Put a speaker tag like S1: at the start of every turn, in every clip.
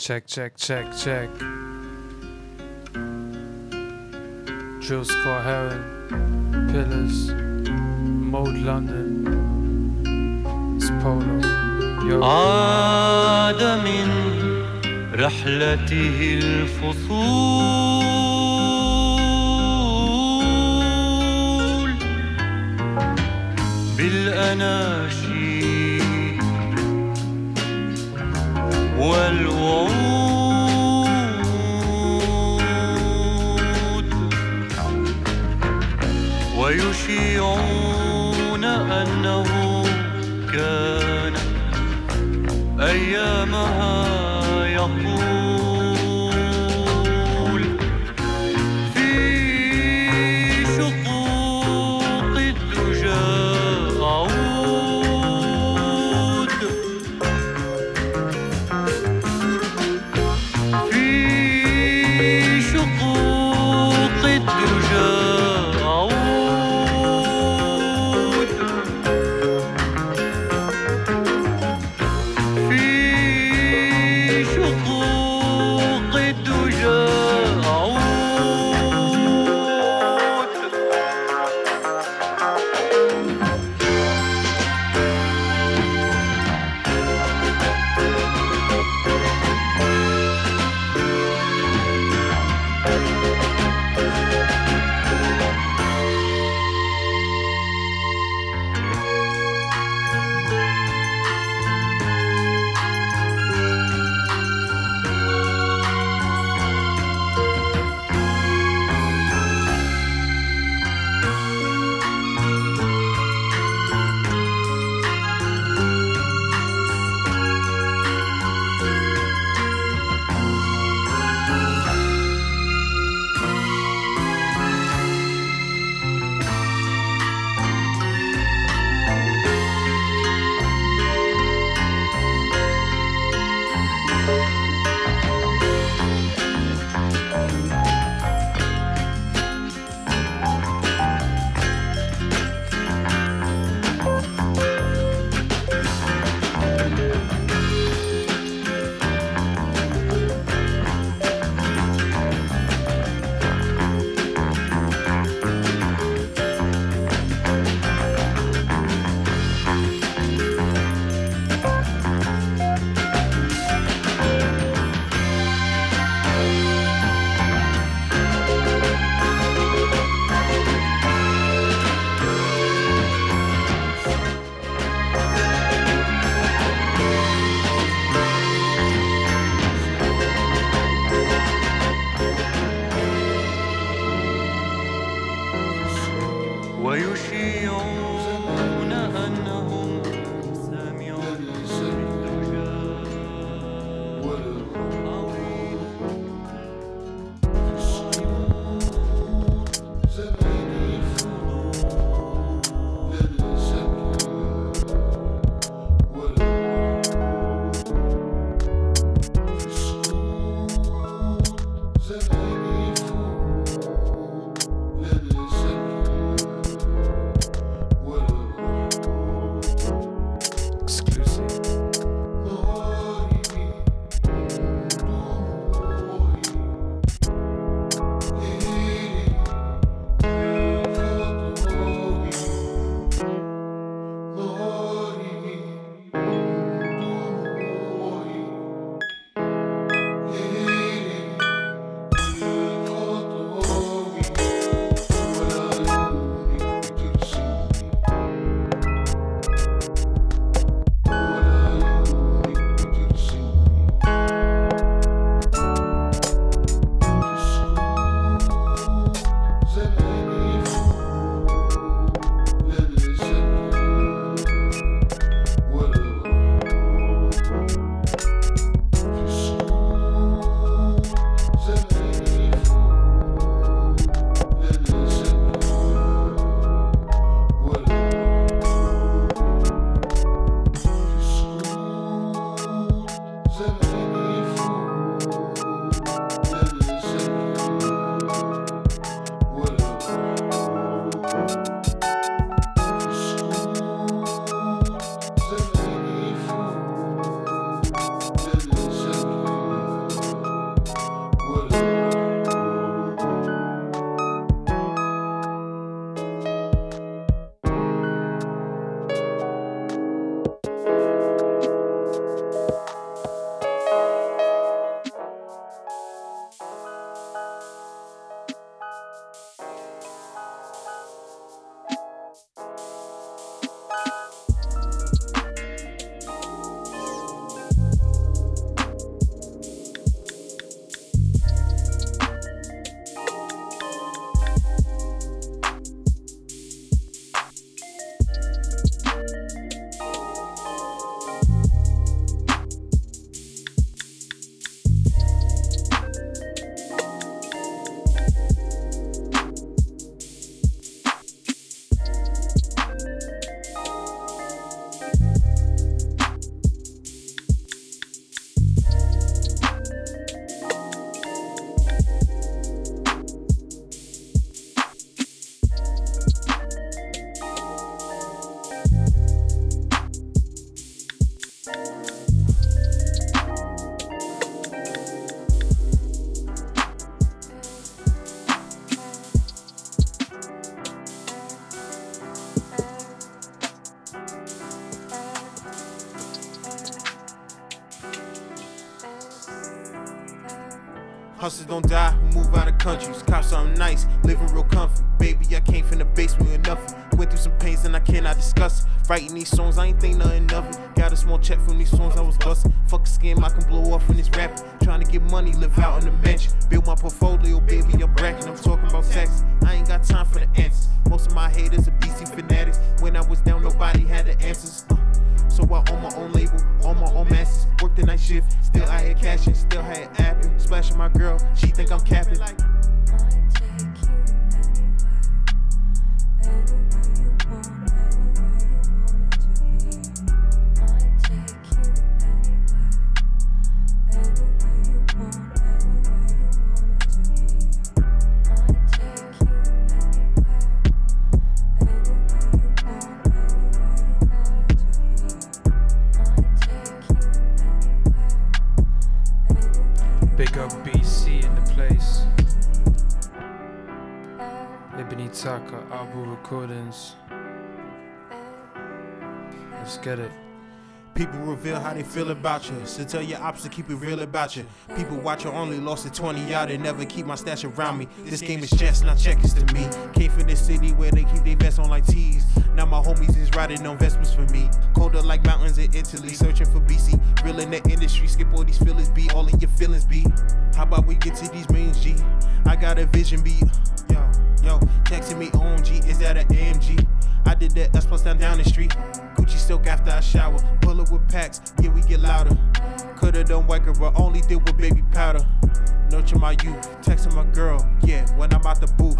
S1: Check, check, check, check. Jules Heron, Pillars, Mode London, it's Polo. Yo.
S2: عاد من رحلته الفصول بالأناشيد والوعود ويشيعون أنه كان أيامها
S3: something nice, So tell your ops to keep it real about you. People watch you only lost to 20 out and never keep my stash around me. This game is chess, not checkers to me. Came from the city where they keep their vests on like tees. Now my homies is riding on Vespers for me. Colder like mountains in Italy, searching for BC. Real in the industry, skip all these feelings be all in your feelings be. How about we get to these millions G? I got a vision be. Yo, yo, texting me OMG, is that an AMG? I did that S plus down down the street. Gucci silk after I shower. Pull up with packs, yeah, we get louder. Coulda done wiker, but only did with baby powder. Nurture my youth, texting my girl, yeah, when I'm out the booth.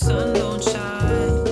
S4: Sun don't shine,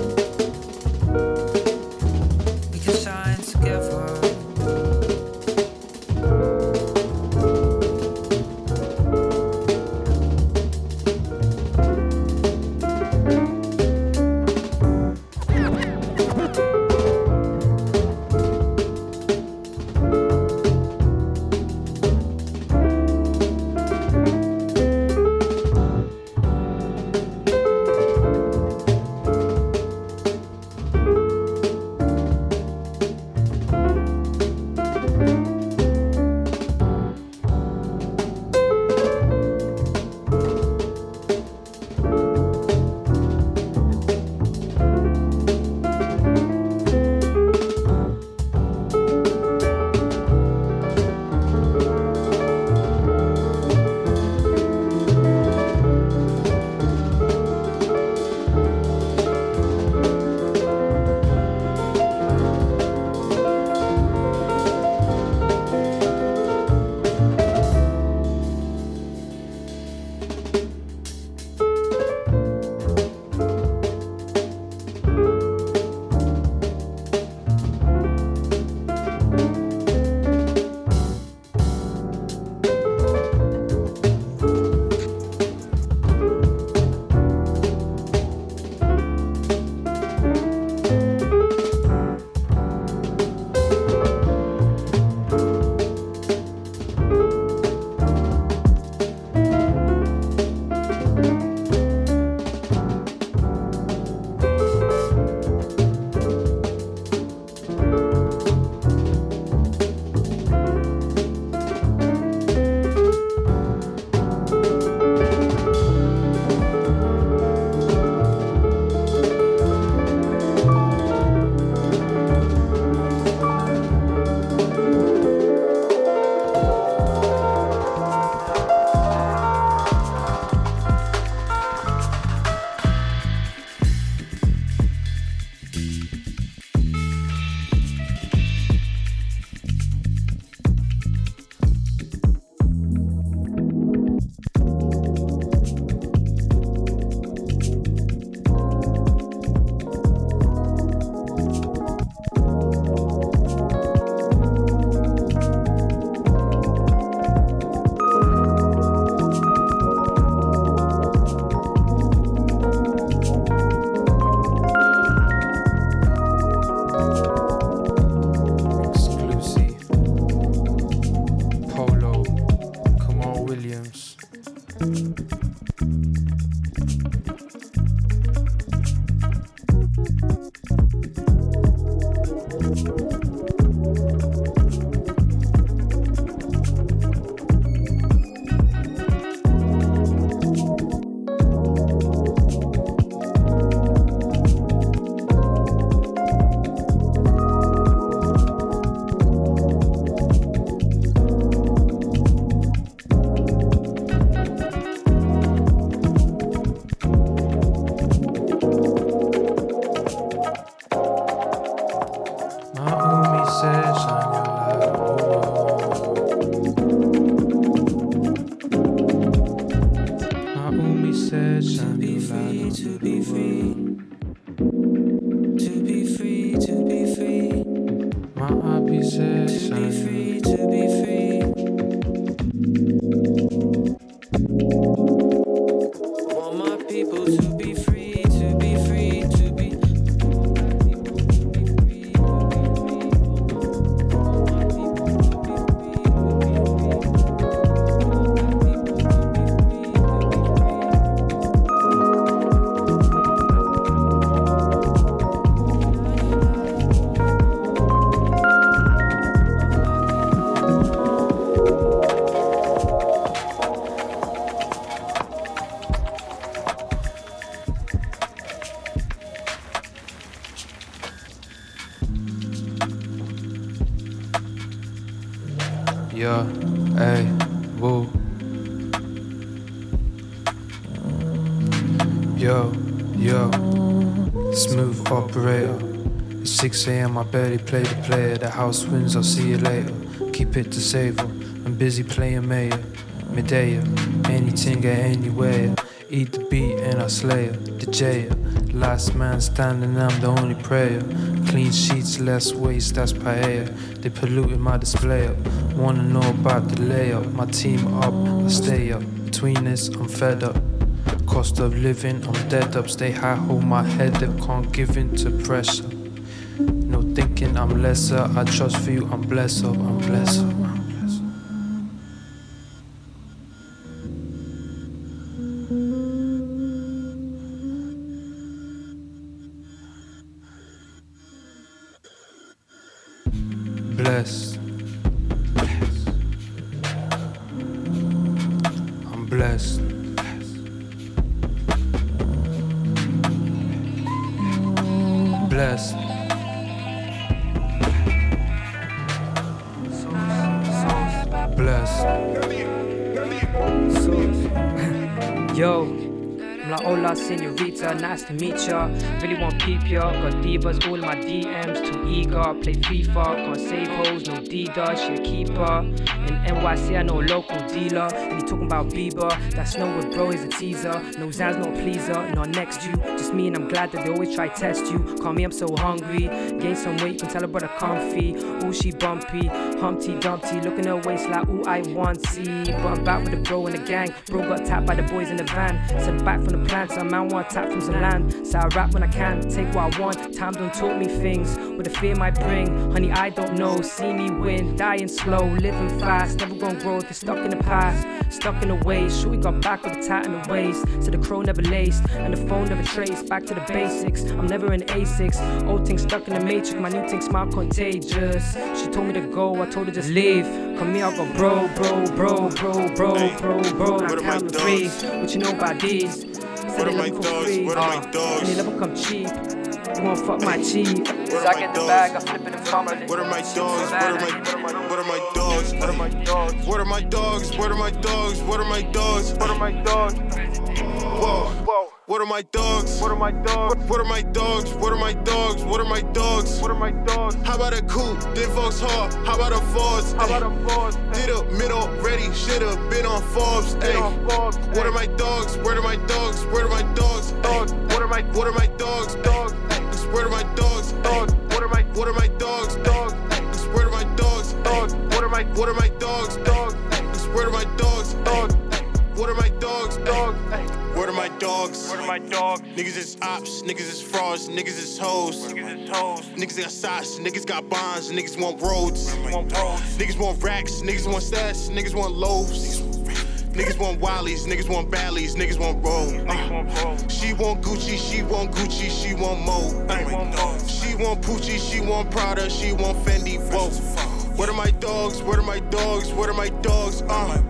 S1: 6 a.m. I barely play the player. The house wins, I'll see you later. Keep it to savor. I'm busy playing mayor. Medea, anything get anywhere. Eat the beat and I slay her. The J. Last man standing, I'm the only prayer. Clean sheets, less waste, that's paella. They polluted my display up. Wanna know about the layup. My team up, I stay up. Between this, I'm fed up. Cost of living, I'm dead up. Stay high, hold my head up, can't give in to pressure. Thinking I'm lesser. I trust for you, I'm blessed up, I'm blessed up. I'm blessed up.
S5: Keeper. In NYC, I know a local dealer. And he talking about Bieber, that Snowwood bro is a teaser. No Zan's no pleaser, not next you. Just me, and I'm glad that they always try test you. Call me, I'm so hungry. Gain some weight, you can tell her brother comfy. Ooh, she bumpy, Humpty Dumpty, looking her waist like, ooh, I want see. But I'm back with the bro in the gang. Bro got tapped by the boys in the van. Sent back from the plan, so man want tap from some land. So I rap when I can, take what I want. Time don't taught me things, what the fear might bring. Honey, I don't know. See me win, dying slow, living fast. Never gonna grow if you're stuck in the past. Stuck in the ways, sure we got back with the tat in the waist. So the crow never laced, and the phone never traced. Back to the basics, I'm never in A6. Old thing stuck in the matrix, my new thing smile contagious. She told me to go, I told her just leave. Come here, I go bro, bro, bro, bro, bro, bro, bro. Now
S3: What are my
S5: count to three. What you know about these? Said
S3: What
S5: they
S3: are my
S5: love for
S3: dogs?
S5: free.
S3: What are my
S5: Uh,
S3: dogs?
S5: And they never come cheap. You wanna fuck my cheap? Cause
S3: are
S5: I
S3: my
S5: get the
S3: dogs?
S5: bag, I flip it and fumble it.
S3: What are my dogs? What are my what are my dogs? What are my dogs? What are my dogs? What are my dogs? What are my dogs? What are my dogs? Whoa, whoa. What are my dogs? What are my dogs? What are my dogs? What are my dogs? What are my dogs? What are my dogs? How about a coupe? Then Vauxhall. How about a Force? How about a Force? Did a middle ready? Should've been on Forbes. Ay. What are my dogs? Where are my dogs? Where are my dogs? Dogs. What are my What are my dogs? Dogs. Where are my dogs? Dogs. What are my What are my dogs? Dogs. Where are my dogs? Dogs. What are my What are my dogs? Dogs. Where are my dogs? Dogs. What are my dogs? Dogs. What are my dogs? Where are my dogs? Niggas is ops, niggas is frauds, niggas is hoes. Niggas is hoes. Niggas got shots, niggas got bonds, niggas want roads. Niggas want racks, niggas want stats, niggas want loaves. Niggas want Wallies, niggas want Ballies, niggas want roll. Uh, she want Gucci, she want Gucci, she want Mo. Uh, she want Poochie, she want Prada, she want Fendi, whoa. What are my dogs? What are my dogs? What are my dogs? Uh,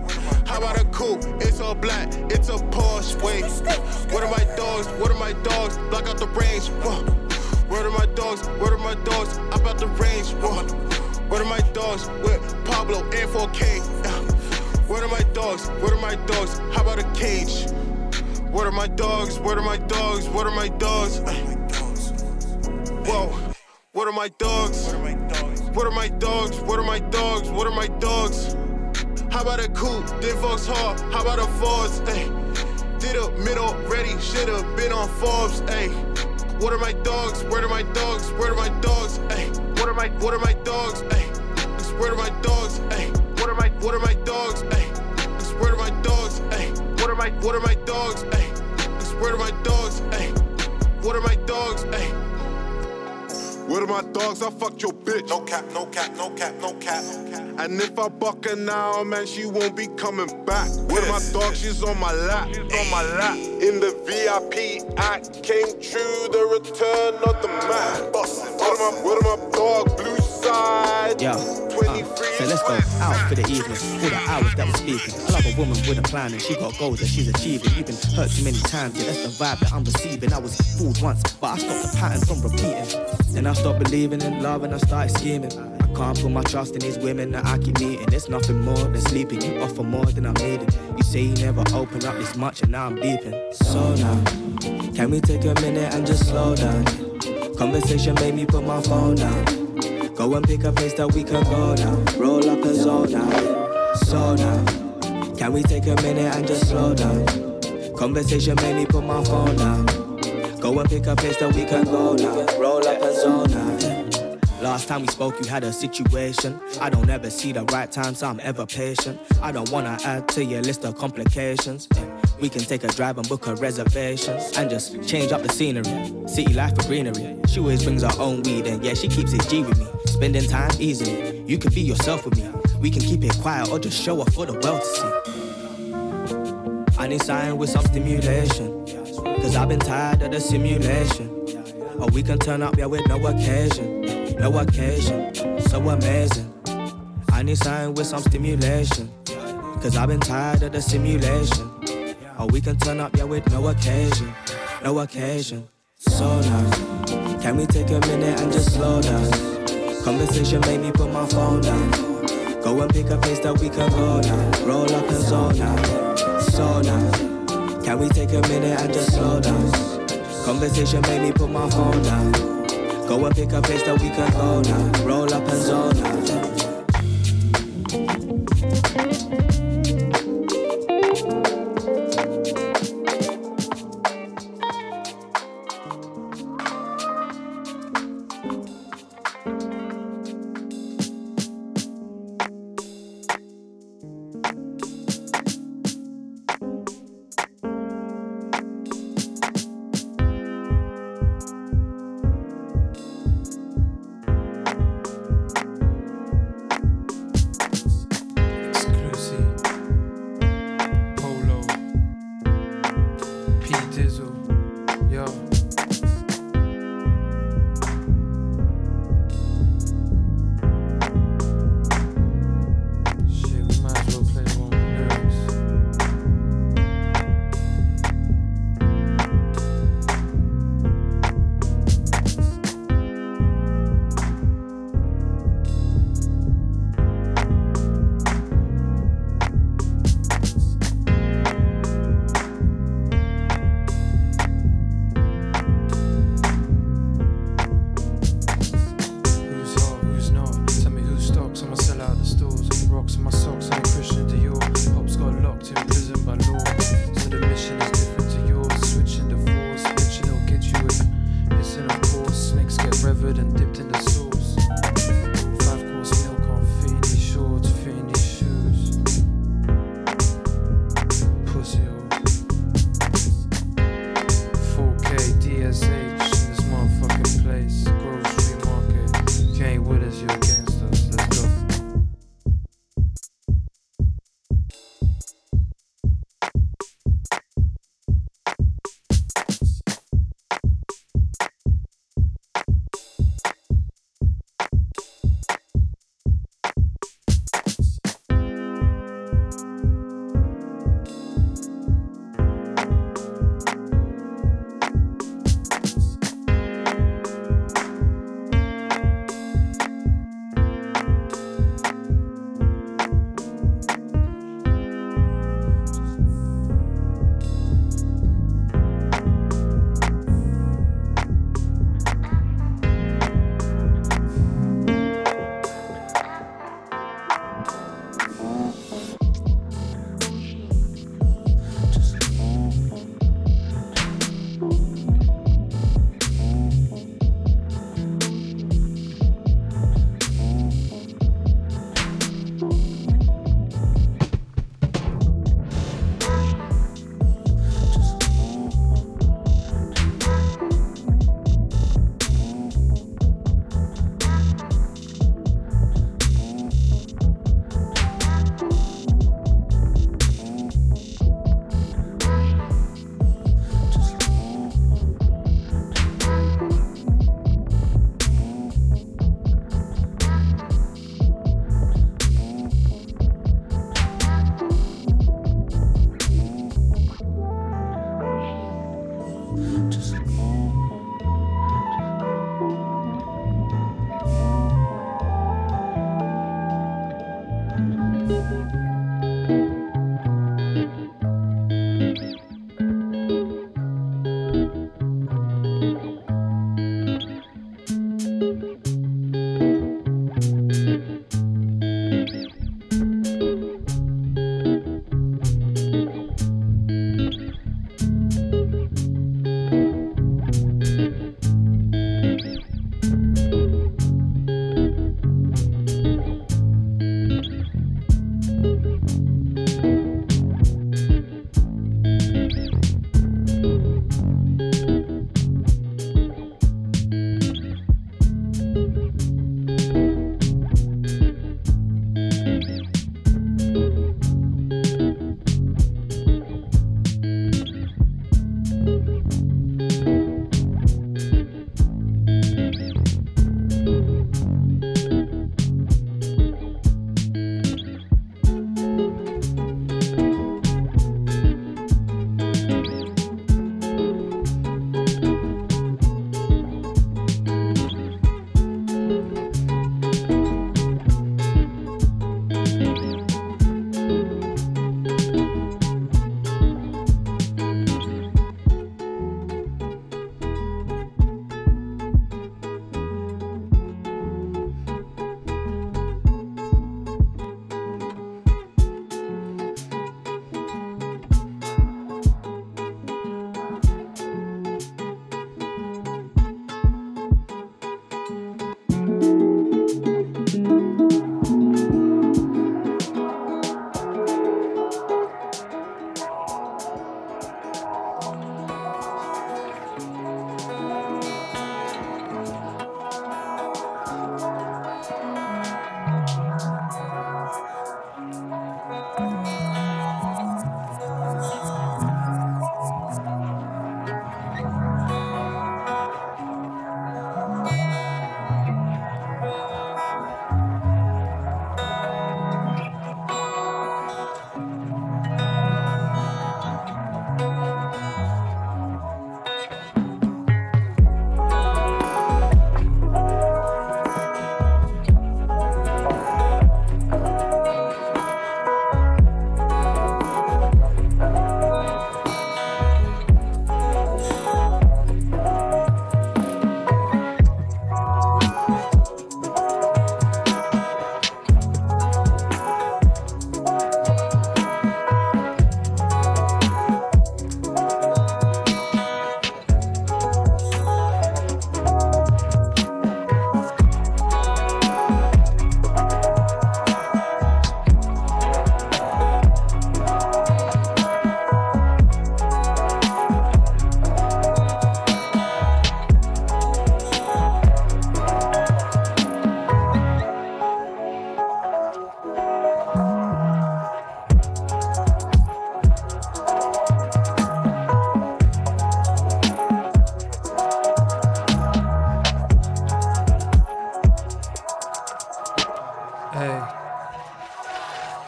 S3: how about a coupe? It's all black, it's a Porsche. Wait, what are my dogs? What are my dogs? Block out the range. Whoa. What are my dogs? What are my dogs? I'm out the range. Whoa. What are my dogs? With Pablo and 4K. Uh, what are my dogs? What are my dogs? How about a cage? What are my dogs? What are my dogs? What are my dogs? Whoa. What are my dogs? What are my dogs? What are my dogs? What are my dogs? What are my dogs? How about a coupe? Then Vauxhall. How about a Force? Ay. Did a middle ready? Should've been on Forbes. Ay. What are my dogs? Where are my dogs? Where are my dogs? Ay. What are my What are my dogs? Ay. where are my dogs? Ay, what are my, what are my dogs? Ay, where are my dogs? Ay, what are my, what are my dogs? Ay, where are my dogs? Ay, what are my dogs? Ay.
S6: Where are my dogs? I fucked your bitch.
S3: No cap, no cap, no cap, no cap.
S6: And if I buck her now, man, she won't be coming back. Where are my dogs? She's on my lap. She's on my lap. In the VIP act, came true the return of the man. What are my, are my dog? Blue
S7: Yeah. Uh, so let's go out for the evening. All the hours that we're speaking. I love a woman with a plan and she got goals that she's achieving. You've been hurt too many times, yeah, that's the vibe that I'm receiving. I was fooled once, but I stopped the pattern from repeating. Then I stopped believing in love and I started scheming. I can't put my trust in these women that I keep meeting. There's nothing more than sleeping. You offer more than I'm needing. You say you never open up this much and now I'm beeping. So now, can we take a minute and just slow down? Conversation made me put my phone down. Go and pick a place that we can go now. Roll up and zone now. So now, can we take a minute and just slow down? Conversation made me put my phone down. Go and pick a place that we can go now. Roll up and now. Last time we spoke, you had a situation. I don't ever see the right time, so I'm ever patient. I don't wanna add to your list of complications. We can take a drive and book a reservation and just change up the scenery. City life for greenery. She always brings her own weed, and yeah, she keeps it G with me. Spending time easily. You can be yourself with me. We can keep it quiet or just show up for the world to see. I need sign with some stimulation. Cause I've been tired of the simulation. Or we can turn up, yeah, with no occasion. No occasion. So amazing. I need sign with some stimulation. Cause I've been tired of the simulation. Or we can turn up, yeah, with no occasion. No occasion. So now, can we take a minute and just slow down? Conversation made me put my phone down. Go and pick a place that we can go now. Roll up and zone now. So now, can we take a minute and just slow down? Conversation made me put my phone down. Go and pick a place that we can go now. Roll up and zone now.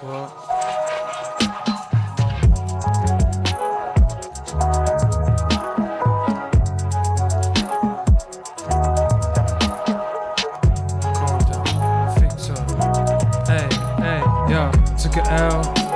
S1: What? Calm down. Fix up. Hey, hey, yo. Took an L.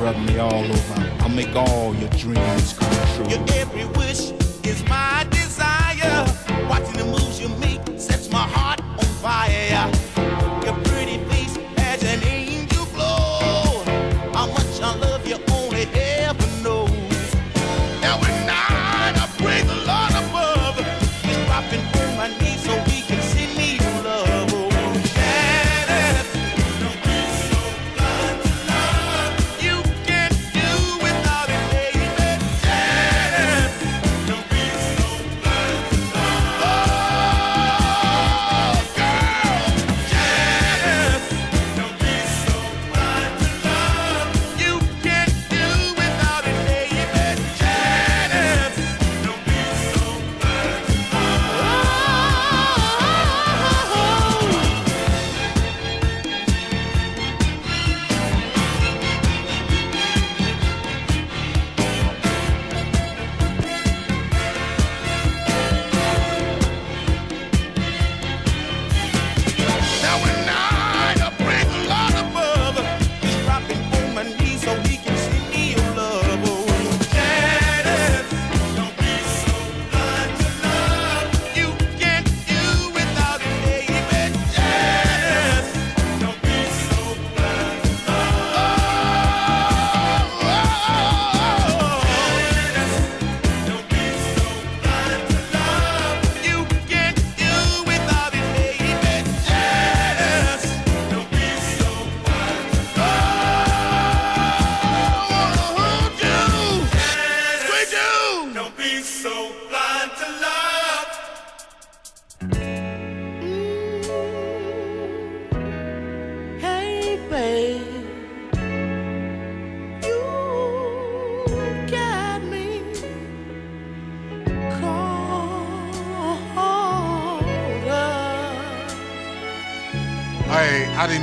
S8: rub me all over. I'll
S9: make all your dreams come true.
S3: Your every wish is my.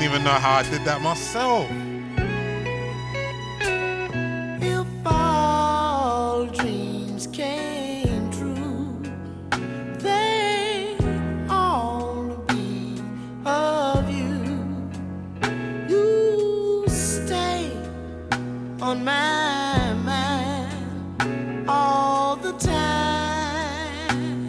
S10: even know how I did that myself.
S11: If all dreams came true, they all be of you. You stay on my mind all the time.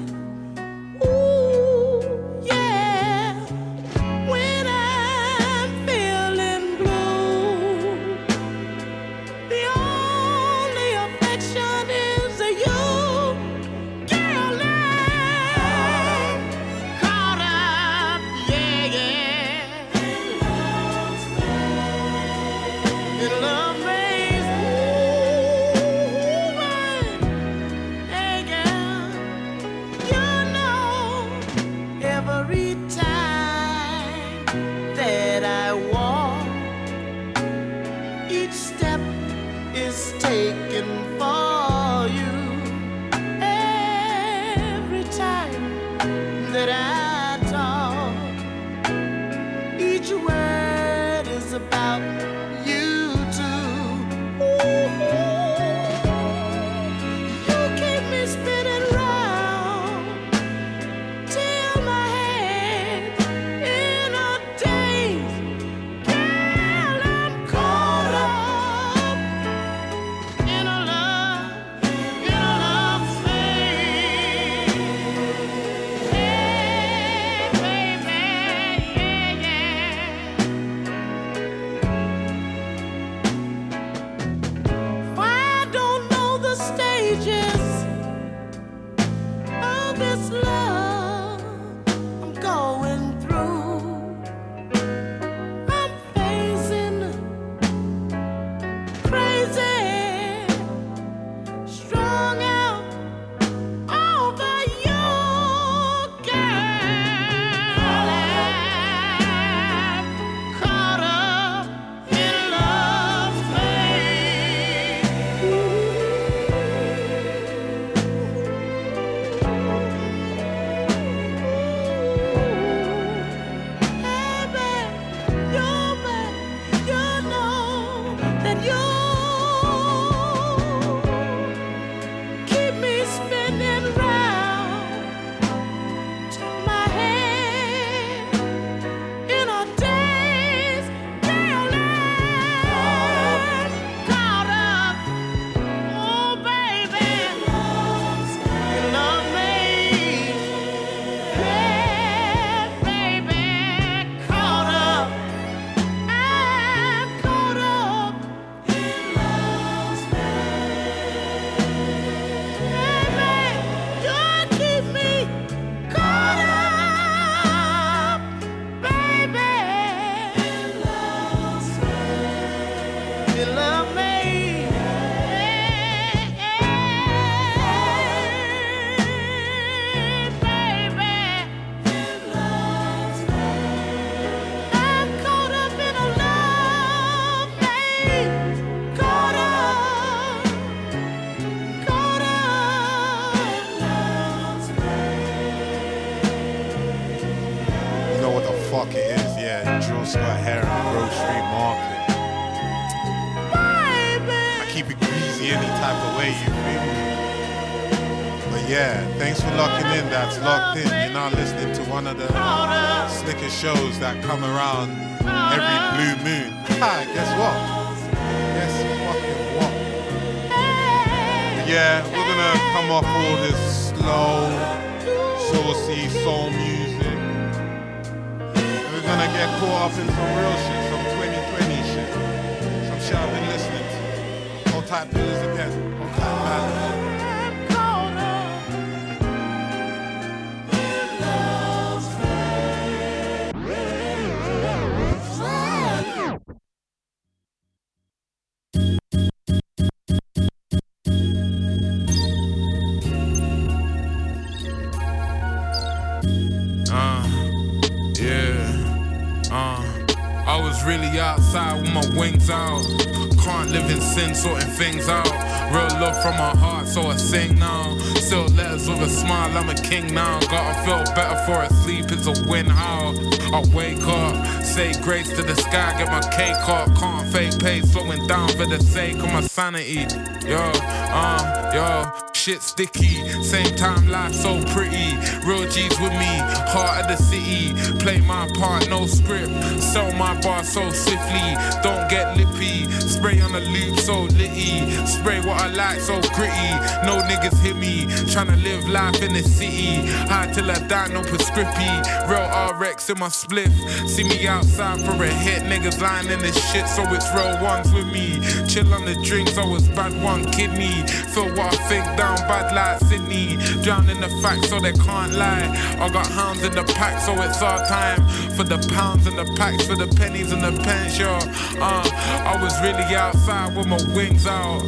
S12: Grace to the sky, get my cake up. Can't fake pace, slowing down for the sake of my sanity. Yo, uh, yo, shit sticky. Same time, life so pretty. Real G's with me, heart of the city. Play my part, no script. Sell my bar so swiftly. Don't get lippy. Spray on the loop so litty. Spray what I like so gritty. No niggas hit me. Tryna live life in the city. High till I die, no prescripy. Real RX in my spliff. See me outside for a hit. Niggas lying in this shit, so it's real ones with me. Chill on the drinks, I was bad one kidney. Feel what I think down bad like Sydney. Drown in the facts so they can't lie. I got hounds in the pack, so it's our time. For the pounds and the packs, for the pennies and the pence, yo. Uh, I was really outside with my wings out.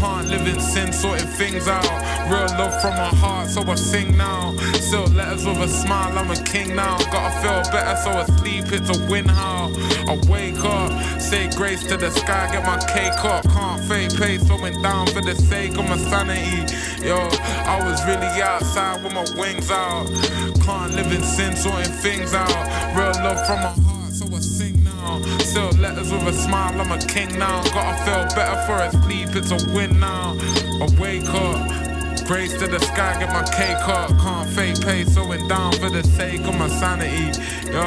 S12: Can't live in sin, sorting things out. Real love from my heart, so I sing now. Still letters with a smile, I'm a king now. Gotta feel better, so I sleep, it's a win how. I wake up, say grace to the sky, get my cake up. Can't fake pace, slowing down for the sake of my sanity. Yo, I was really outside with my wings out. Can't live in sin, sorting things out. Real love from my heart, so I sing now. Still letters with a smile, I'm a king now. Gotta feel better for a sleep, it's a win now. I wake up. Grace to the sky, get my cake up. Can't fake pace, slowing down for the sake of my sanity. Yo,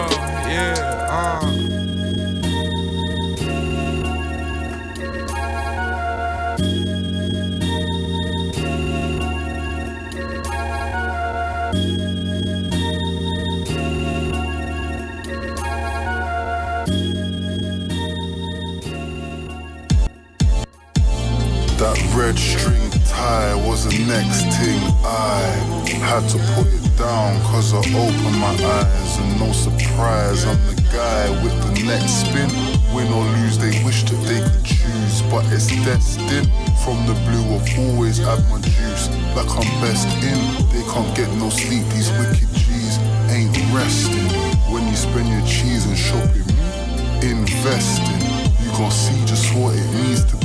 S12: yeah, uh.
S13: That red string tie was the next thing I had to put it down cause I opened my eyes and no surprise I'm the guy with the next spin. Win or lose they wish that they could choose but it's destined. From the blue I've always had my juice like I'm best in. They can't get no sleep these wicked G's ain't resting. When you spend your cheese and shopping investing You gon' see just what it means to be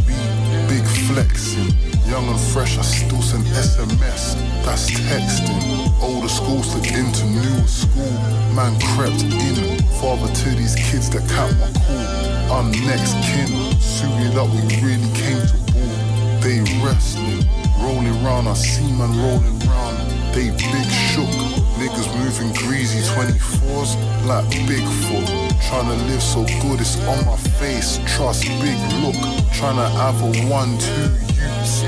S13: big flexing. Young and fresh, I still send SMS. That's texting. Older school slipped into new school. Man crept in. Father to these kids that count my call. I'm next kin. Suited up, we really came to ball. They wrestling. Rolling round, I see man rolling round. They big shook. Niggas moving greasy 24s like Bigfoot. Tryna live so good, it's on my face. Trust, big look. Tryna have a one, two use.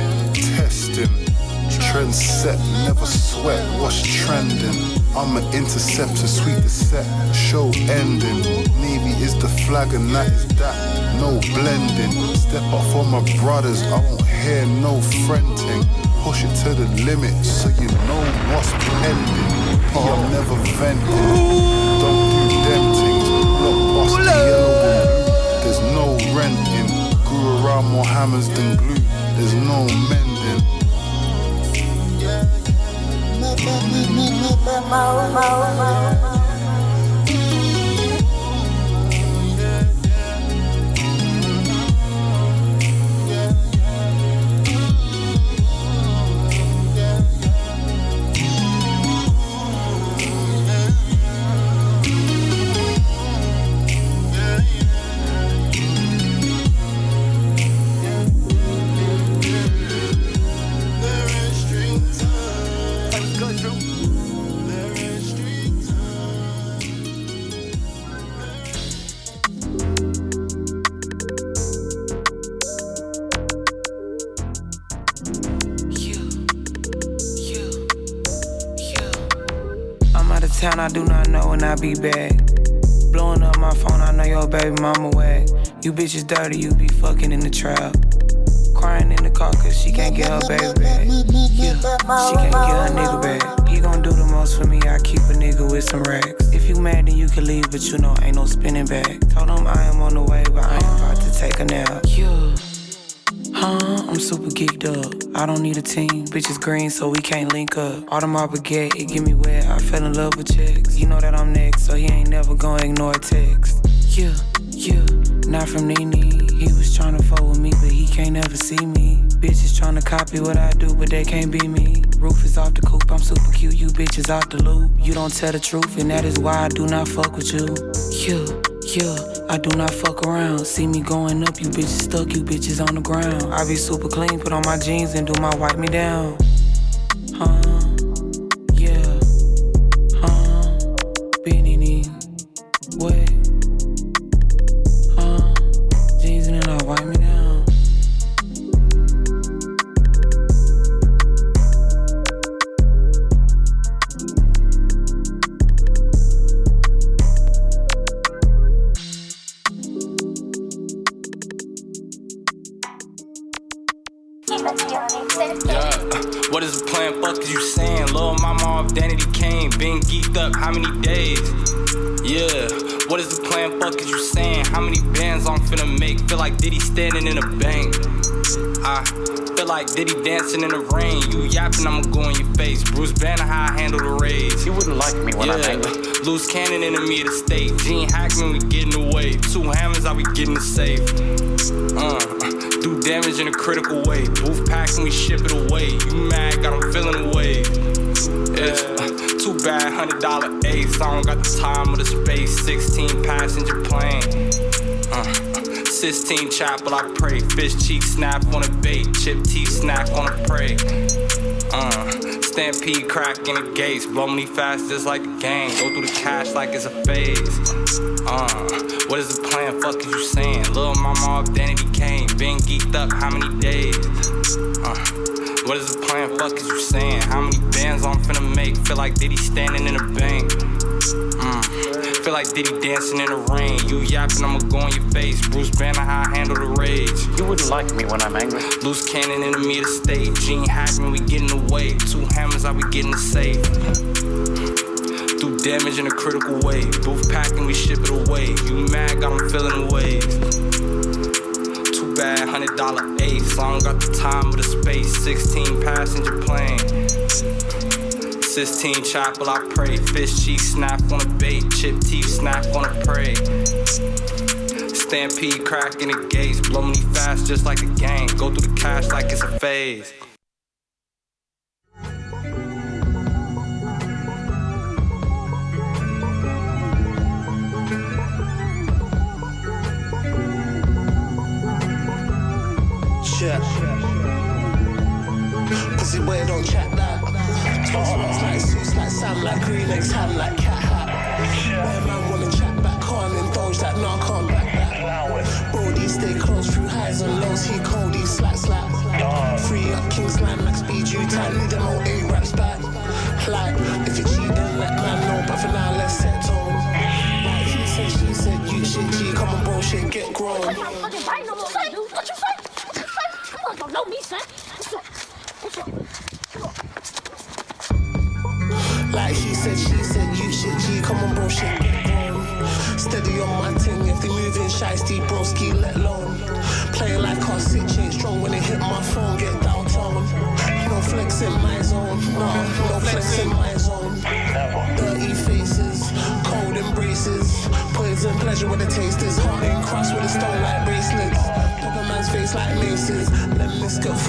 S13: Testing. Trend set, never sweat. What's trending? I'm an interceptor, sweet the set. Show ending. Navy is the flag, and that is that. No blending. Step up for my brothers, I won't hear no fronting. Push it to the limit so you know what's pending. I'm never venting. around more hammers than glue. There's no mending.
S14: Yeah. I be back. Blowing up my phone, I know your baby mama whack. You bitches dirty, you be fucking in the trap. Crying in the car cause she can't get her baby back. Yeah, she can't get her nigga back. He gon' do the most for me, I keep a nigga with some racks. If you mad, then you can leave, but you know ain't no spinning back. Told him I am on the way, but I ain't about to take a nap. Yeah. I'm super geeked up. I don't need a team. Bitches green, so we can't link up. Audemars baguette, it get me wet. I fell in love with chicks. You know that I'm next, so he ain't never gonna ignore text. Yeah, yeah, not from Nene. He was tryna fuck with me, but he can't ever see me. Bitches tryna copy what I do, but they can't be me. Roof is off the coop, I'm super cute. You bitches off the loop. You don't tell the truth, and that is why I do not fuck with you. Yeah, yeah, I do not fuck around. See me going up, you bitches stuck, you bitches on the ground. I be super clean, put on my jeans and do my wipe me down.
S15: How many bands I'm finna make? Feel like Diddy standing in a bank. I feel like Diddy dancing in the rain. You yapping, I'ma go in your face. Bruce Banner, how I handle the raids. You wouldn't like me
S16: when I'm
S15: yeah.
S16: angry.
S15: Loose cannon, of the state. Gene Hackman, we getting away. Two hammers, I be getting the safe. Uh, do damage in a critical way. Booth packing, we ship it away. You mad, got 'em feeling away. Uh, too bad, hundred dollar ace. I don't got the time or the space. 16 passenger plane. Uh, 16 chapel, I pray. Fish cheek snap on a bait. Chip teeth snack on a prey. Uh, stampede crack in the gates. Blow me fast just like a game. Go through the cash like it's a phase. Uh, what is the plan? Fuck is you saying? Lil' mama off Danity Kane. Been geeked up how many days? What is the plan? Fuck is you saying? How many bands I'm finna make? Feel like Diddy standing in a bank. Mm. Feel like Diddy dancing in the rain. You yapping, I'ma go in your face. Bruce Banner, how I handle the rage.
S16: You wouldn't like me when I'm angry.
S15: Loose cannon, of the state. Gene Hackman, we getting away. Two hammers, I be getting the safe. Do damage in a critical way. Booth packing, we ship it away. You mad, got 'em feeling the Too bad, hundred dollar ace. I don't got the time or the space. 16 passenger plane. 16 chapel, I pray. Fish cheek snap on a bait. Chip teeth snap on a prey. Stampede crack in the gates. Blow me fast just like a game. Go through the cash like it's a phase.
S17: Check. Pussy boy don't chat that. Looks like suits like Sam, like green legs, ham like cat hat. Where man wanna chat back, can't indulge that, nah, can't back that. Brody stay close through highs and lows, he cold, he slap slap. Free up King's Line, Max speed, you tight, need them old A raps back. Like, if you cheat, then let man know, but for now, let's set tone. Like he said, she said, you shit, G, come on, bro, shit, get grown.
S18: What you say? What you say? Know me, son.
S17: Like he said, she said, you shit, G, come on, bro, shit. Steady on my ting, if they moving shiesty, broski, let alone. Playing like our sitch ain't strong when they hit my phone, get downtown. No flex in my zone, no, no flex in my zone. Dirty faces, cold embraces, poison pleasure with the taste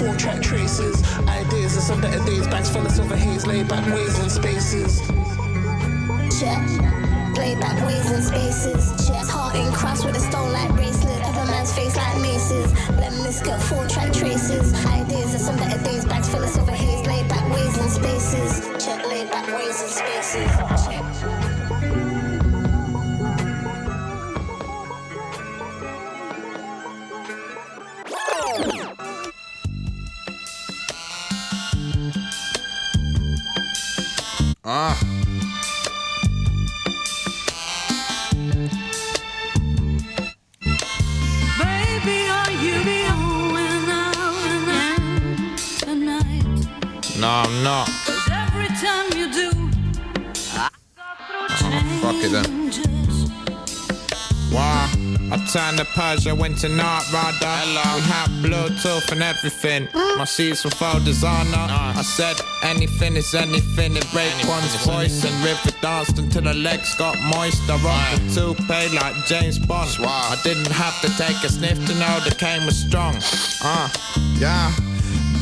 S17: four track traces. Ideas of some better days, bags full of silver haze, laid back ways and spaces.
S18: Check. Play back ways and spaces. Check. Heart in cross with a stone like bracelet. A man's face like maces. Lemnis got four track traces. Ideas of some better days. Bags full of silver haze. Laid back ways and spaces. Check. Lay back ways and spaces.
S19: Turned the Persia into Knight Rider. We had Bluetooth and everything. My seats were fold designer. I said anything is anything. It Raekwon's voice and River danced until the legs got moist. I rocked the toupee like James Bond. I didn't have to take a sniff to know the cane was strong. Uh, yeah.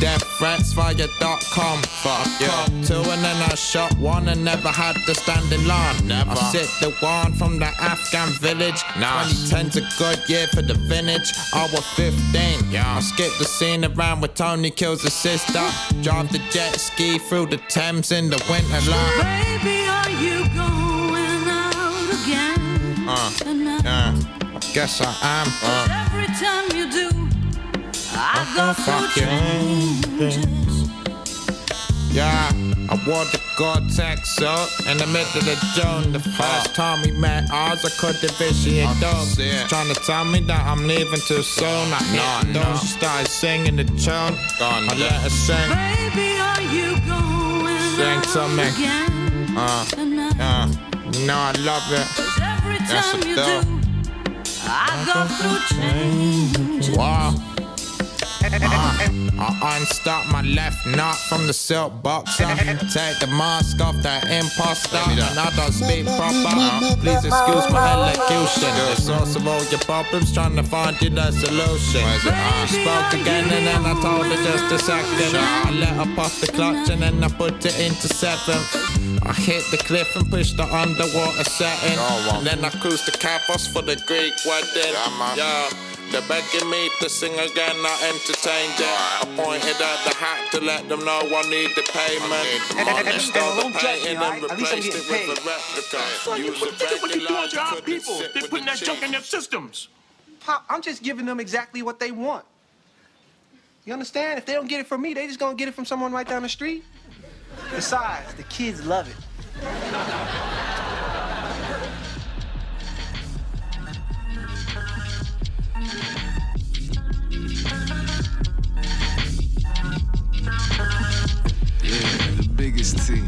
S19: Death threats via.com. Fuck yeah. Two and then I shot one and never had to stand in line. Never. I sit the one from the Afghan village. Nice. 2010's a good year for the vintage. I was 15. Yeah. I skipped the scene around where Tony kills his sister. Drive the jet ski through the Thames in the winter line.
S20: Baby, are you going out again
S19: Uh,
S20: tonight?
S19: yeah. I guess I am. Uh,
S20: Every time you do, I go through changes.
S19: Yeah, I wore the Gore-Tex suit in the middle of the June. The first time we met, ours I could differentiate dogs. Trying to tell me that I'm leaving too soon. I hit no, She started singing the tune. I let her sing.
S20: Baby, are you going
S19: Sing to me.
S20: again
S19: Uh,
S20: tonight?
S19: uh, you know I love it.
S20: Every
S19: That's
S20: time
S19: a
S20: you do, I go through changes.
S19: Wow. Uh, I unstop my left knot from the silk boxer. Take the mask off that imposter. And I don't speak proper. Please excuse my elocution. The source of all your problems, trying to find you the solution. I spoke again and then I told her just a second. I let her pop the clutch and then I put it into seventh. I hit the cliff and pushed the underwater setting. And then I cruised the Cavos for the Greek wedding. Yeah. They're begging me to sing again, I entertained it. I pointed at the hat to let them know I need the payment. I stole the painting and replaced it with a replica. Use a
S8: What you doing to our people? They're putting that junk in their systems.
S21: Pop, I'm just giving them exactly what they want. You understand? If they don't get it from me, they just gonna get it from someone right down the street. Besides, the kids love it.
S22: Biggest T.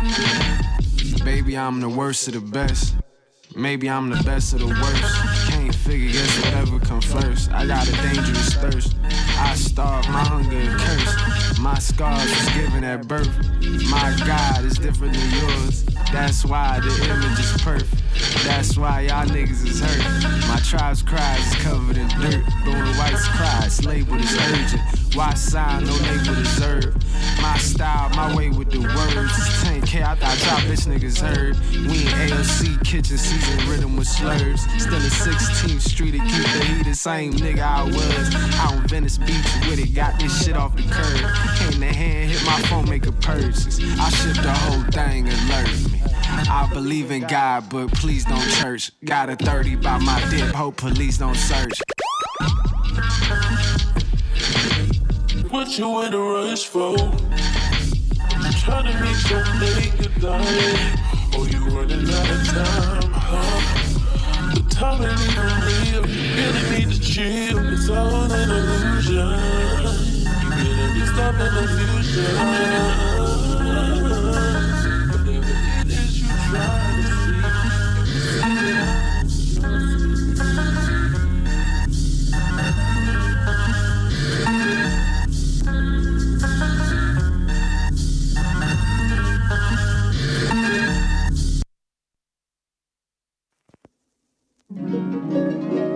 S22: Yeah. Baby, I'm the worst of the best. Maybe I'm the best of the worst figure, guess whatever come first. I got a dangerous thirst. I starve, my hunger and curse. My scars was given at birth. My God is different than yours. That's why the image is perfect. That's why y'all niggas is hurt. My tribe's cries is covered in dirt. Doing white's cries, labeled as urgent. Why sign, no label deserve. My style, my way with the words. It's 10K, I thought y'all bitch niggas heard. We in AOC, kitchen season, rhythm with slurs. Still a 16 same street and keep the heat the same nigga I was. Out on Venice Beach with it, got this shit off the curb. Came in hand, hit my phone, make a purchase. I shipped the whole thing, alert me. I believe in God, but please don't church. Got a 30 by my dip, hope police don't search.
S23: What you in a rush for? I'm trying to make something good, darling. Oh, you running out of time, huh? Time ain't even real. You really need to chill. It's all an illusion. You better be stopping the future. Whatever it is you try
S24: Música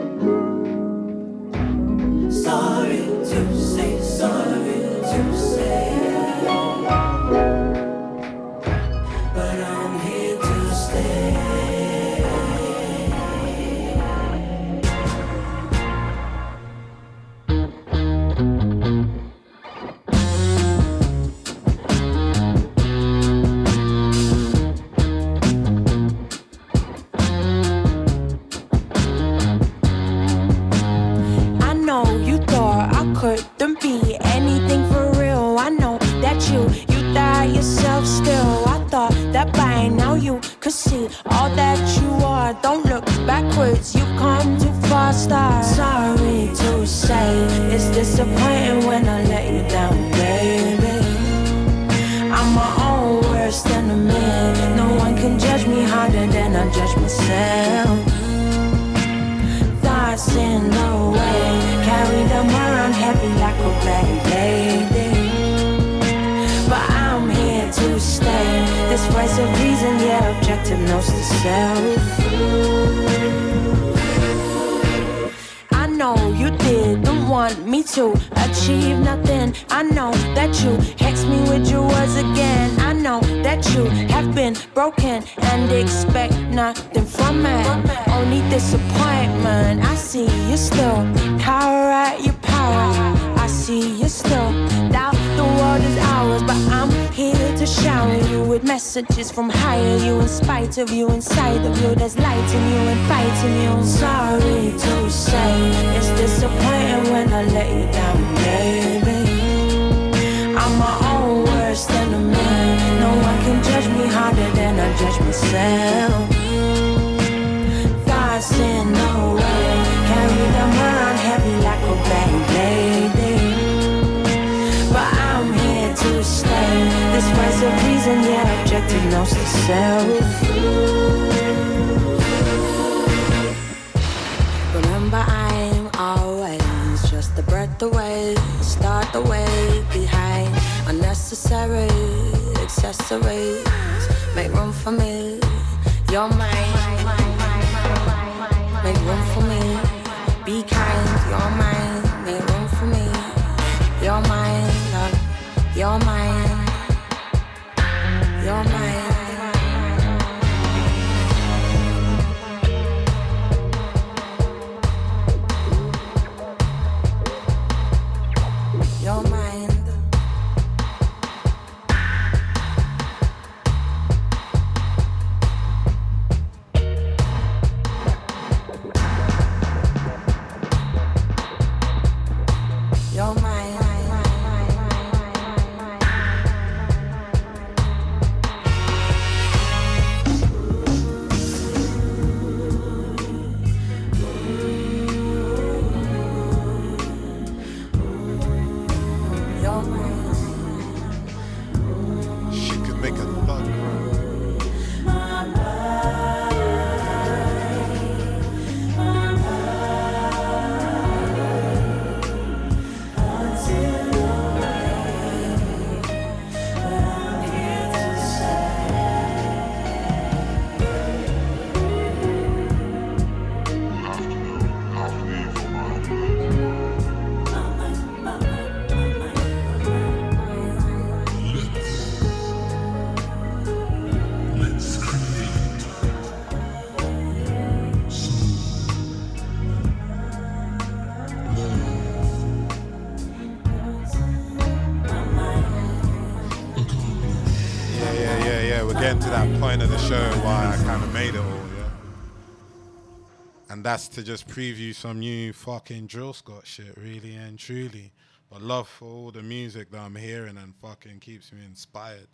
S24: that's to just preview some new fucking drill Scott shit, really and truly. But love for all the music that I'm hearing and fucking keeps me inspired.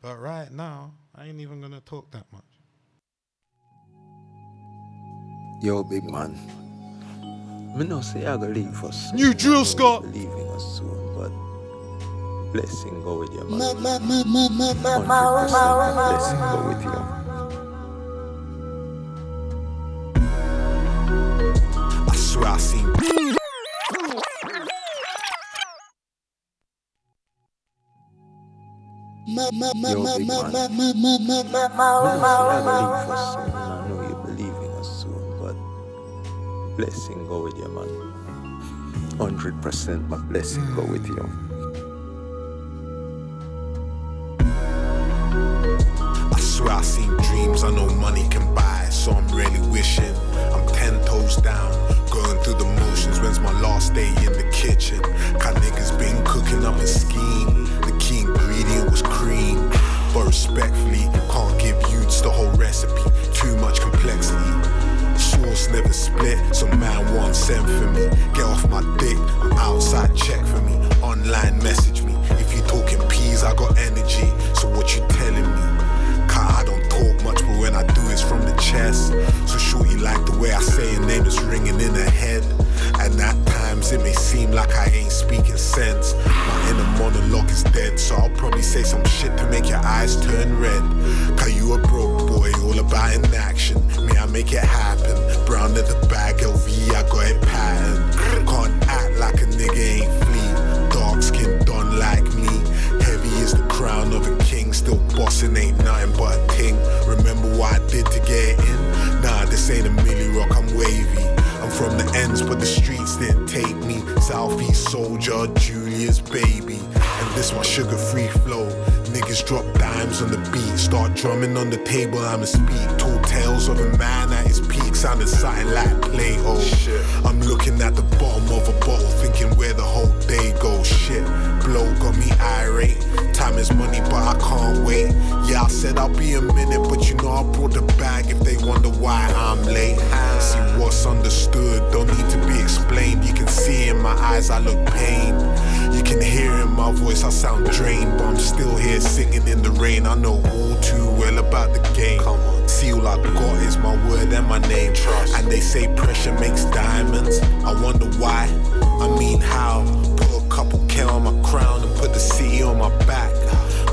S24: But right now, I ain't even gonna talk that much.
S25: Yo, big man. Me know say I gonna leave us.
S24: New drill Scott.
S25: Leaving us soon, but blessing go with you, man.
S18: Ma- ma- ma- ma- ma- ma-
S25: 100%
S18: ma- ma- ma-
S25: blessing go with you.
S6: I seen.
S25: Yo, big man. I soon, I know you us soon, but blessing go with you, man. 100% my blessing go with you.
S6: I swear I seen dreams I know money can buy, so I'm really wishing. I'm ten toes down, going through the motions. When's my last day in the kitchen? Cause niggas been cooking up a scheme. The key ingredient was cream, but respectfully, can't give youths the whole recipe. Too much complexity. Sauce never split, so man won't for me. Get off my dick, I'm outside, check for me. Online message me. If you talking peas, I got energy. So what you telling me? talk much, but when I do, it's from the chest. So shorty like the way I say your name is ringing in her head. And at times it may seem like I ain't speaking sense. My inner monologue is dead, so I'll probably say some shit to make your eyes turn red. Cause you a broke boy, all about in action. May I make it happen. Brown in the bag, LV, I got it patterned. Can't act like a nigga ain't crown of a king. Still bossing ain't nothing but a ting. Remember what I did to get in? Nah, this ain't a milli rock, I'm wavy. I'm from the ends, but the streets didn't take me. Southeast soldier, Julia's baby. And this my sugar free flow. Niggas drop dimes on the beat, start drumming on the table, I'ma speak. Told tales of a man at his peak, sounding something like Plato. Shit, I'm looking at the bottom of a bottle, thinking where the whole day goes. Shit, blow got me irate. Time is money, but I can't wait. Yeah, I said I'll be a minute, but you know I brought the bag if they wonder why I'm late. See what's understood, don't need to be explained. You can see in my eyes I look pain. You can hear in my voice I sound drained, but I'm still here singing in the rain. I know all too well about the game. Come on, see all I got is my word and my name. Trust. And they say pressure makes diamonds. I wonder why. I mean how. Put a couple K on my crown and put the city on my back.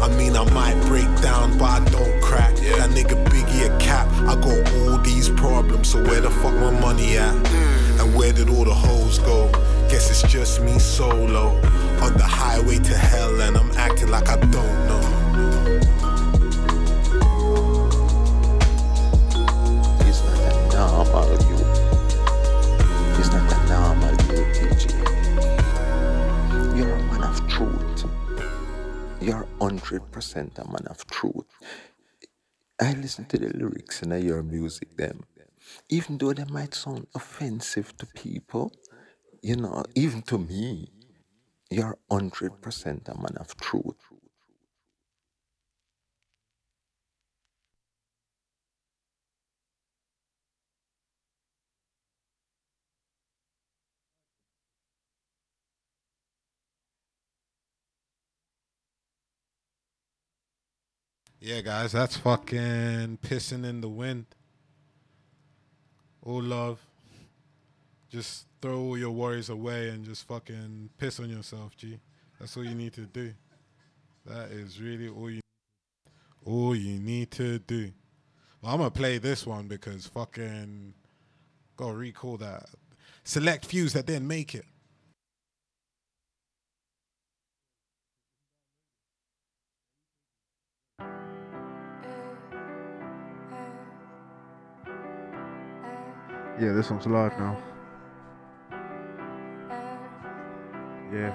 S6: I mean I might break down, but I don't crack. Yeah. That nigga Biggie a cap. I got all these problems, so where the fuck my money at? Hmm. And where did all the hoes go? Guess it's just me solo on the highway to hell, and I'm acting like I don't know.
S25: It's not a normal you. It's not a normal you, TG. You're a man of truth. You're 100% a man of truth. I listen to the lyrics and I hear music them. Even though they might sound offensive to people, you know, even to me, you're 100% a man of truth.
S3: Yeah, guys, that's fucking pissing in the wind. All love. Just throw your worries away and just fucking piss on yourself, G. That's all you need to do. That is really all you all you need to do. Well, I'm gonna play this one because fucking gotta recall that. Select fews that didn't make it.
S26: Yeah, this one's live now. Yeah.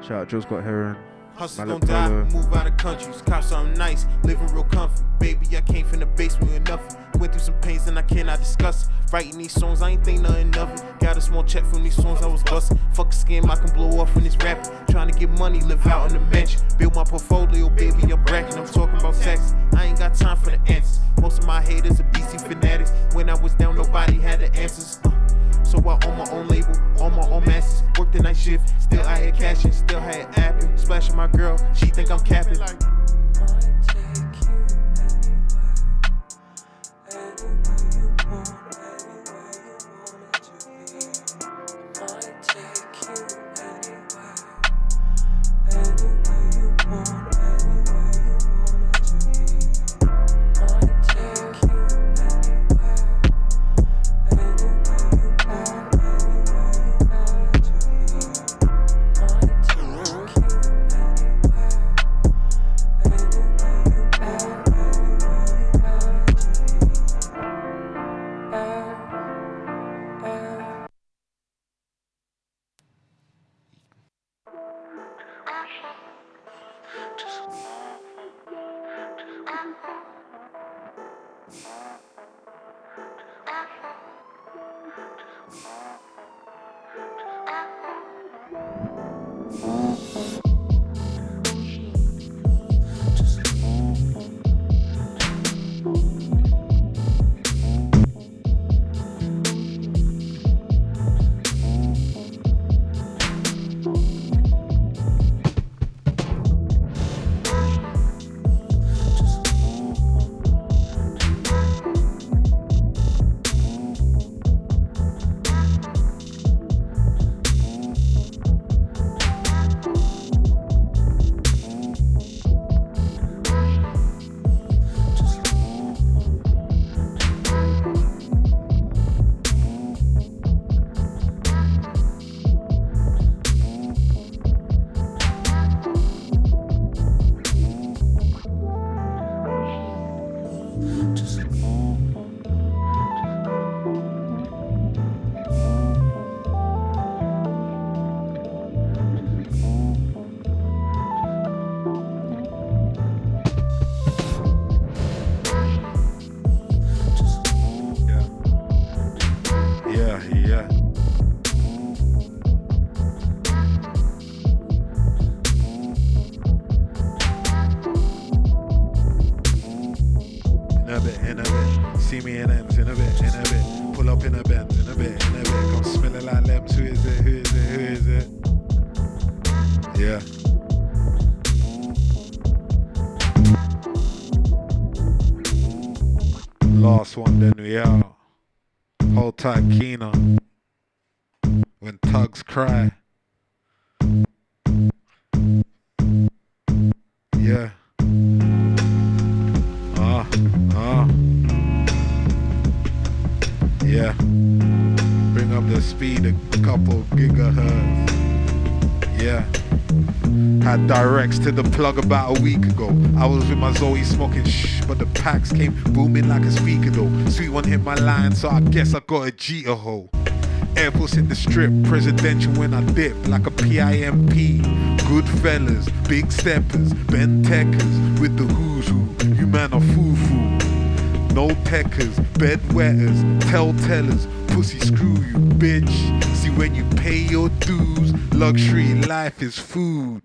S26: Shout out Drill Scott Heron.
S3: Hustle
S26: Mallet
S3: gon' die,
S26: uh,
S3: move out of countries, cop something nice, living real comfy. Baby, I came from the basement with nothing. Went through some pains and I cannot discuss. it. Writing these songs, I ain't think nothing of it. Got a small check from these songs I was busting. Fuck a scam, I can blow off when it's rapping. Trying to get money, live out on the bench. Build my portfolio, baby, I'm bracking. I'm talking about sex. I ain't got time for the answers. Most of my haters are BC fanatics. When I was down, nobody had the answers. So I own my own label, on my own masters. Worked the night shift, still out here cashing, still had apping. Splashing my girl, she think I'm capping.
S10: Plug about a week ago. I was with my Zoe smoking shh, but the packs came booming like a speaker though. Sweet one hit my line, so I guess I got a Jeter hoe. Air Force in the strip, presidential when I dip like a PIMP. Good fellas, big steppers, Ben Techers with the who's who. You man are foo foo. No techers, bed wetters, telltellers, pussy screw you, bitch. See when you pay your dues, luxury life is food.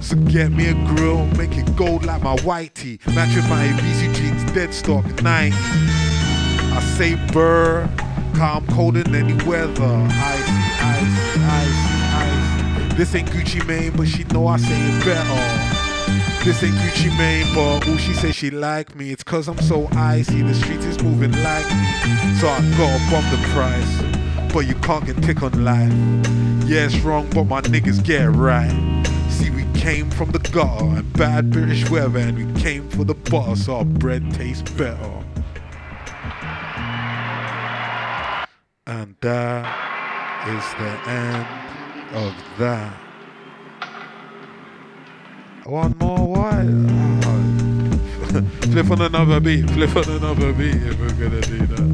S10: So get me a grill, make it gold like my whitey. Match with my ABC jeans, dead stock 90. I say burr, calm cold in any weather. Icy, icy, icy, icy. This ain't Gucci Mane, but she know I say it better. This ain't Gucci Mane, but ooh, she say she like me. It's cause I'm so icy, the streets is moving like me. So I gotta bump the price. But you can't get tick on life. Yeah, it's wrong, but my niggas get it right. See, we came from the gutter and bad British weather, and we came for the butter, so our bread tastes better. And that is the end of that. One more white. flip on another beat. Flip on another beat if we're gonna do that.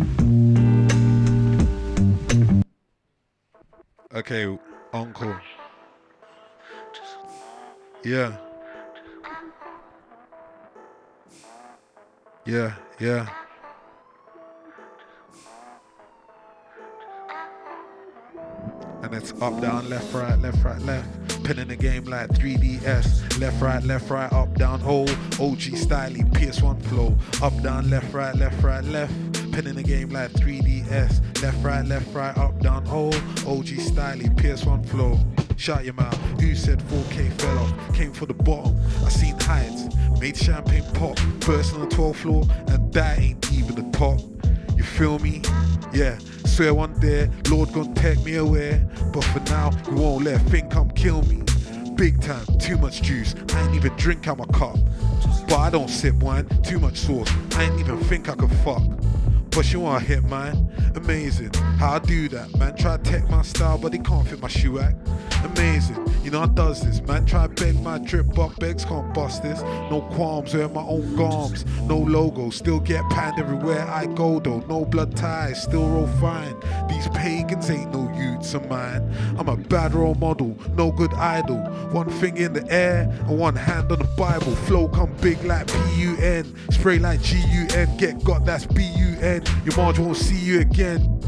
S10: Okay, uncle. Yeah. Yeah, yeah. And it's up, down, left, right, left, right, left. Pinning the game like 3DS. Left, right, left, right, up, down, hold. OG styling, PS1 flow. Up, down, left, right, left, right, left. Pinning the game like 3DS. Left, right, left, right, up, down, hold. OG styling, PS1 flow. Shut your mouth. Who said 4K fell off? Came for the bottom. I seen heights. Made champagne pop. First on the 12th floor. And that ain't even the top. You feel me? Yeah. Swear one day, Lord gon' take me away. But for now, you won't let a thing come kill me. Big time, too much juice. I ain't even drink out my cup. But I don't sip wine, too much sauce. I ain't even think I could fuck. But you want to hit mine? Amazing. How I do that? Man try to take my style, but he can't fit my shoe act. Amazing. You know I does this. Man try beg my drip, but begs can't bust this. No qualms, wear my own garms. No logo, still get panned everywhere I go though. No blood ties, still roll fine. These pagans ain't no youths of mine. I'm a bad role model, no good idol. One finger in the air and one hand on the Bible. Flow come big like P-U-N. Spray like G-U-N. Get got, that's B-U-N. Your Marge won't see you again.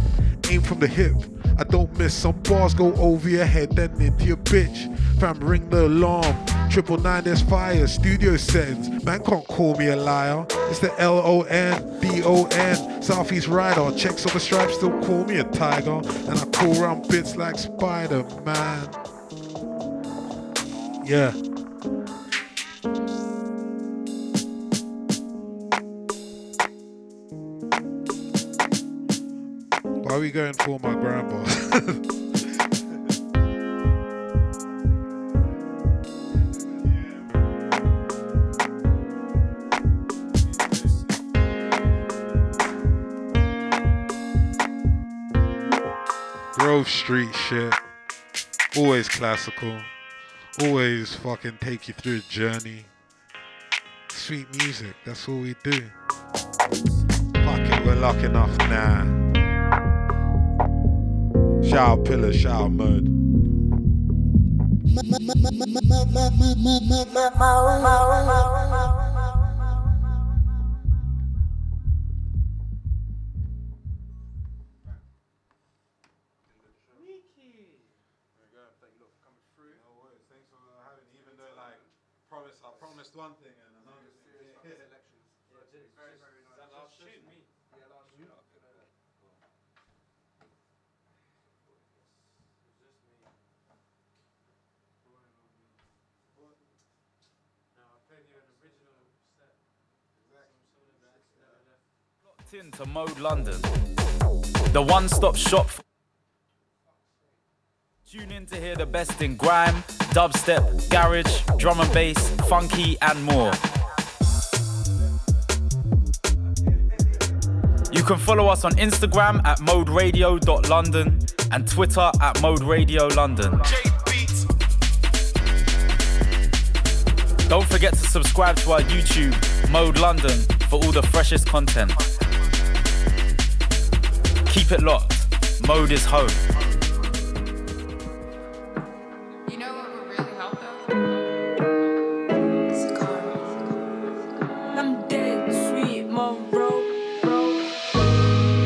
S10: Aim from the hip. I don't miss. Some bars go over your head, then into your bitch. Fam, ring the alarm. Triple nine, there's fire. Studio settings. Man can't call me a liar. It's the L O N D O N. Southeast Rider. Checks on the stripes, still call me a tiger. And I call around bits like Spider Man. Yeah. Are we going for my grandpa? Grove Street shit. Always classical. Always fucking take you through a journey. Sweet music, that's all we do. Fuck it, we're lucky enough now. Shout out Pillar, shout out Mud.
S24: One thing and
S27: into Mode London, the one stop shop. For- Tune in to hear the best in grime, dubstep, garage, drum and bass, funky, and more. You can follow us on Instagram at moderadio.london and Twitter at Mode Radio London. Don't forget to subscribe to our YouTube, Mode London, for all the freshest content. Keep it locked. Mode is home.
S28: I'm dead sweet, my.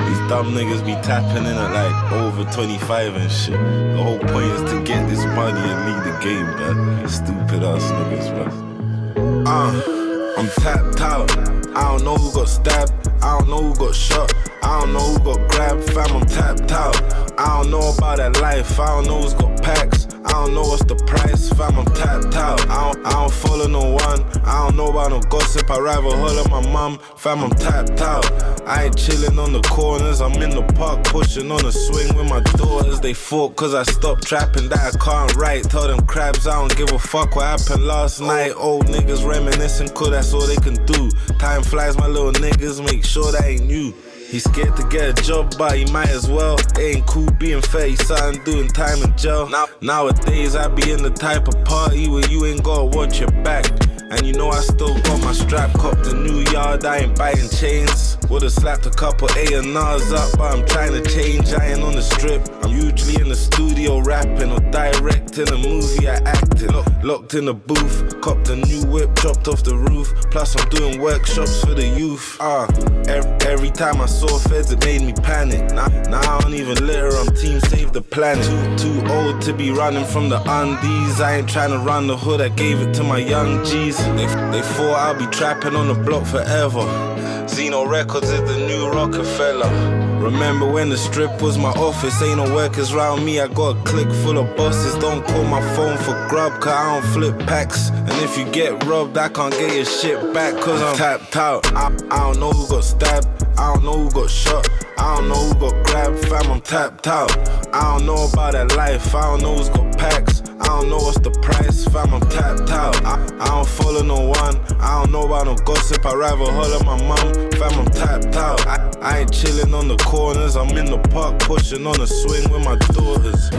S29: These dumb niggas be tapping in at like over 25 and shit. The whole point is to get this money and leave the game, man. Stupid ass niggas, man. Uh, I'm tapped out. I don't know who got stabbed. I don't know who got shot. I don't know who got grabbed. Fam, I'm tapped out. I don't know about that life. I don't know who's got packs. I don't know what's the price. Fam, I'm tapped out. I don't, I don't follow no one. I don't know about no gossip. I rather holler my mum. Fam, I'm tapped out. I ain't chilling on the corners. I'm in the park pushing on a swing with my daughters. They fought cause I stopped trapping that I can't write. Tell them crabs I don't give a fuck what happened last night. Old niggas reminiscing, cause that's all they can do. Time flies, my little niggas. Make sure that ain't you. He's scared to get a job, but he might as well. It ain't cool being 30 something doing time in jail. Now, nowadays, I be in the type of party where you ain't gotta watch your back. And you know I still got my strap, copped a new yard, I ain't buying chains. Would've slapped a couple A&Rs up, but I'm trying to change, I ain't on the strip. Usually in the studio rapping or directing a movie I acted. Locked in the booth, copped a new whip, chopped off the roof. Plus I'm doing workshops for the youth. Ah, every, every time I saw feds, it made me panic. Now, now I don't even litter, I'm team save the planet. Too, too old to be running from the undies. I ain't trying to run the hood, I gave it to my young G's. They, they thought I'll be trapping on the block forever. Zeno Records is the new Rockefeller. Remember when the strip was my office? Ain't no workers round me. I got a clique full of bosses. Don't call my phone for grub, cause I don't flip packs. And if you get robbed, I can't get your shit back, cause I'm tapped out. I, I don't know who got stabbed. I don't know who got shot. I don't know who got grabbed. Fam, I'm tapped out. I don't know about that life. I don't know who's got packs. I don't know what's the price, fam, I'm tapped out. I, I don't follow no one, I don't know about no gossip, I rather holler my mum, fam, I'm tapped out. I, I ain't chilling on the corners, I'm in the park pushing on a swing with my daughters.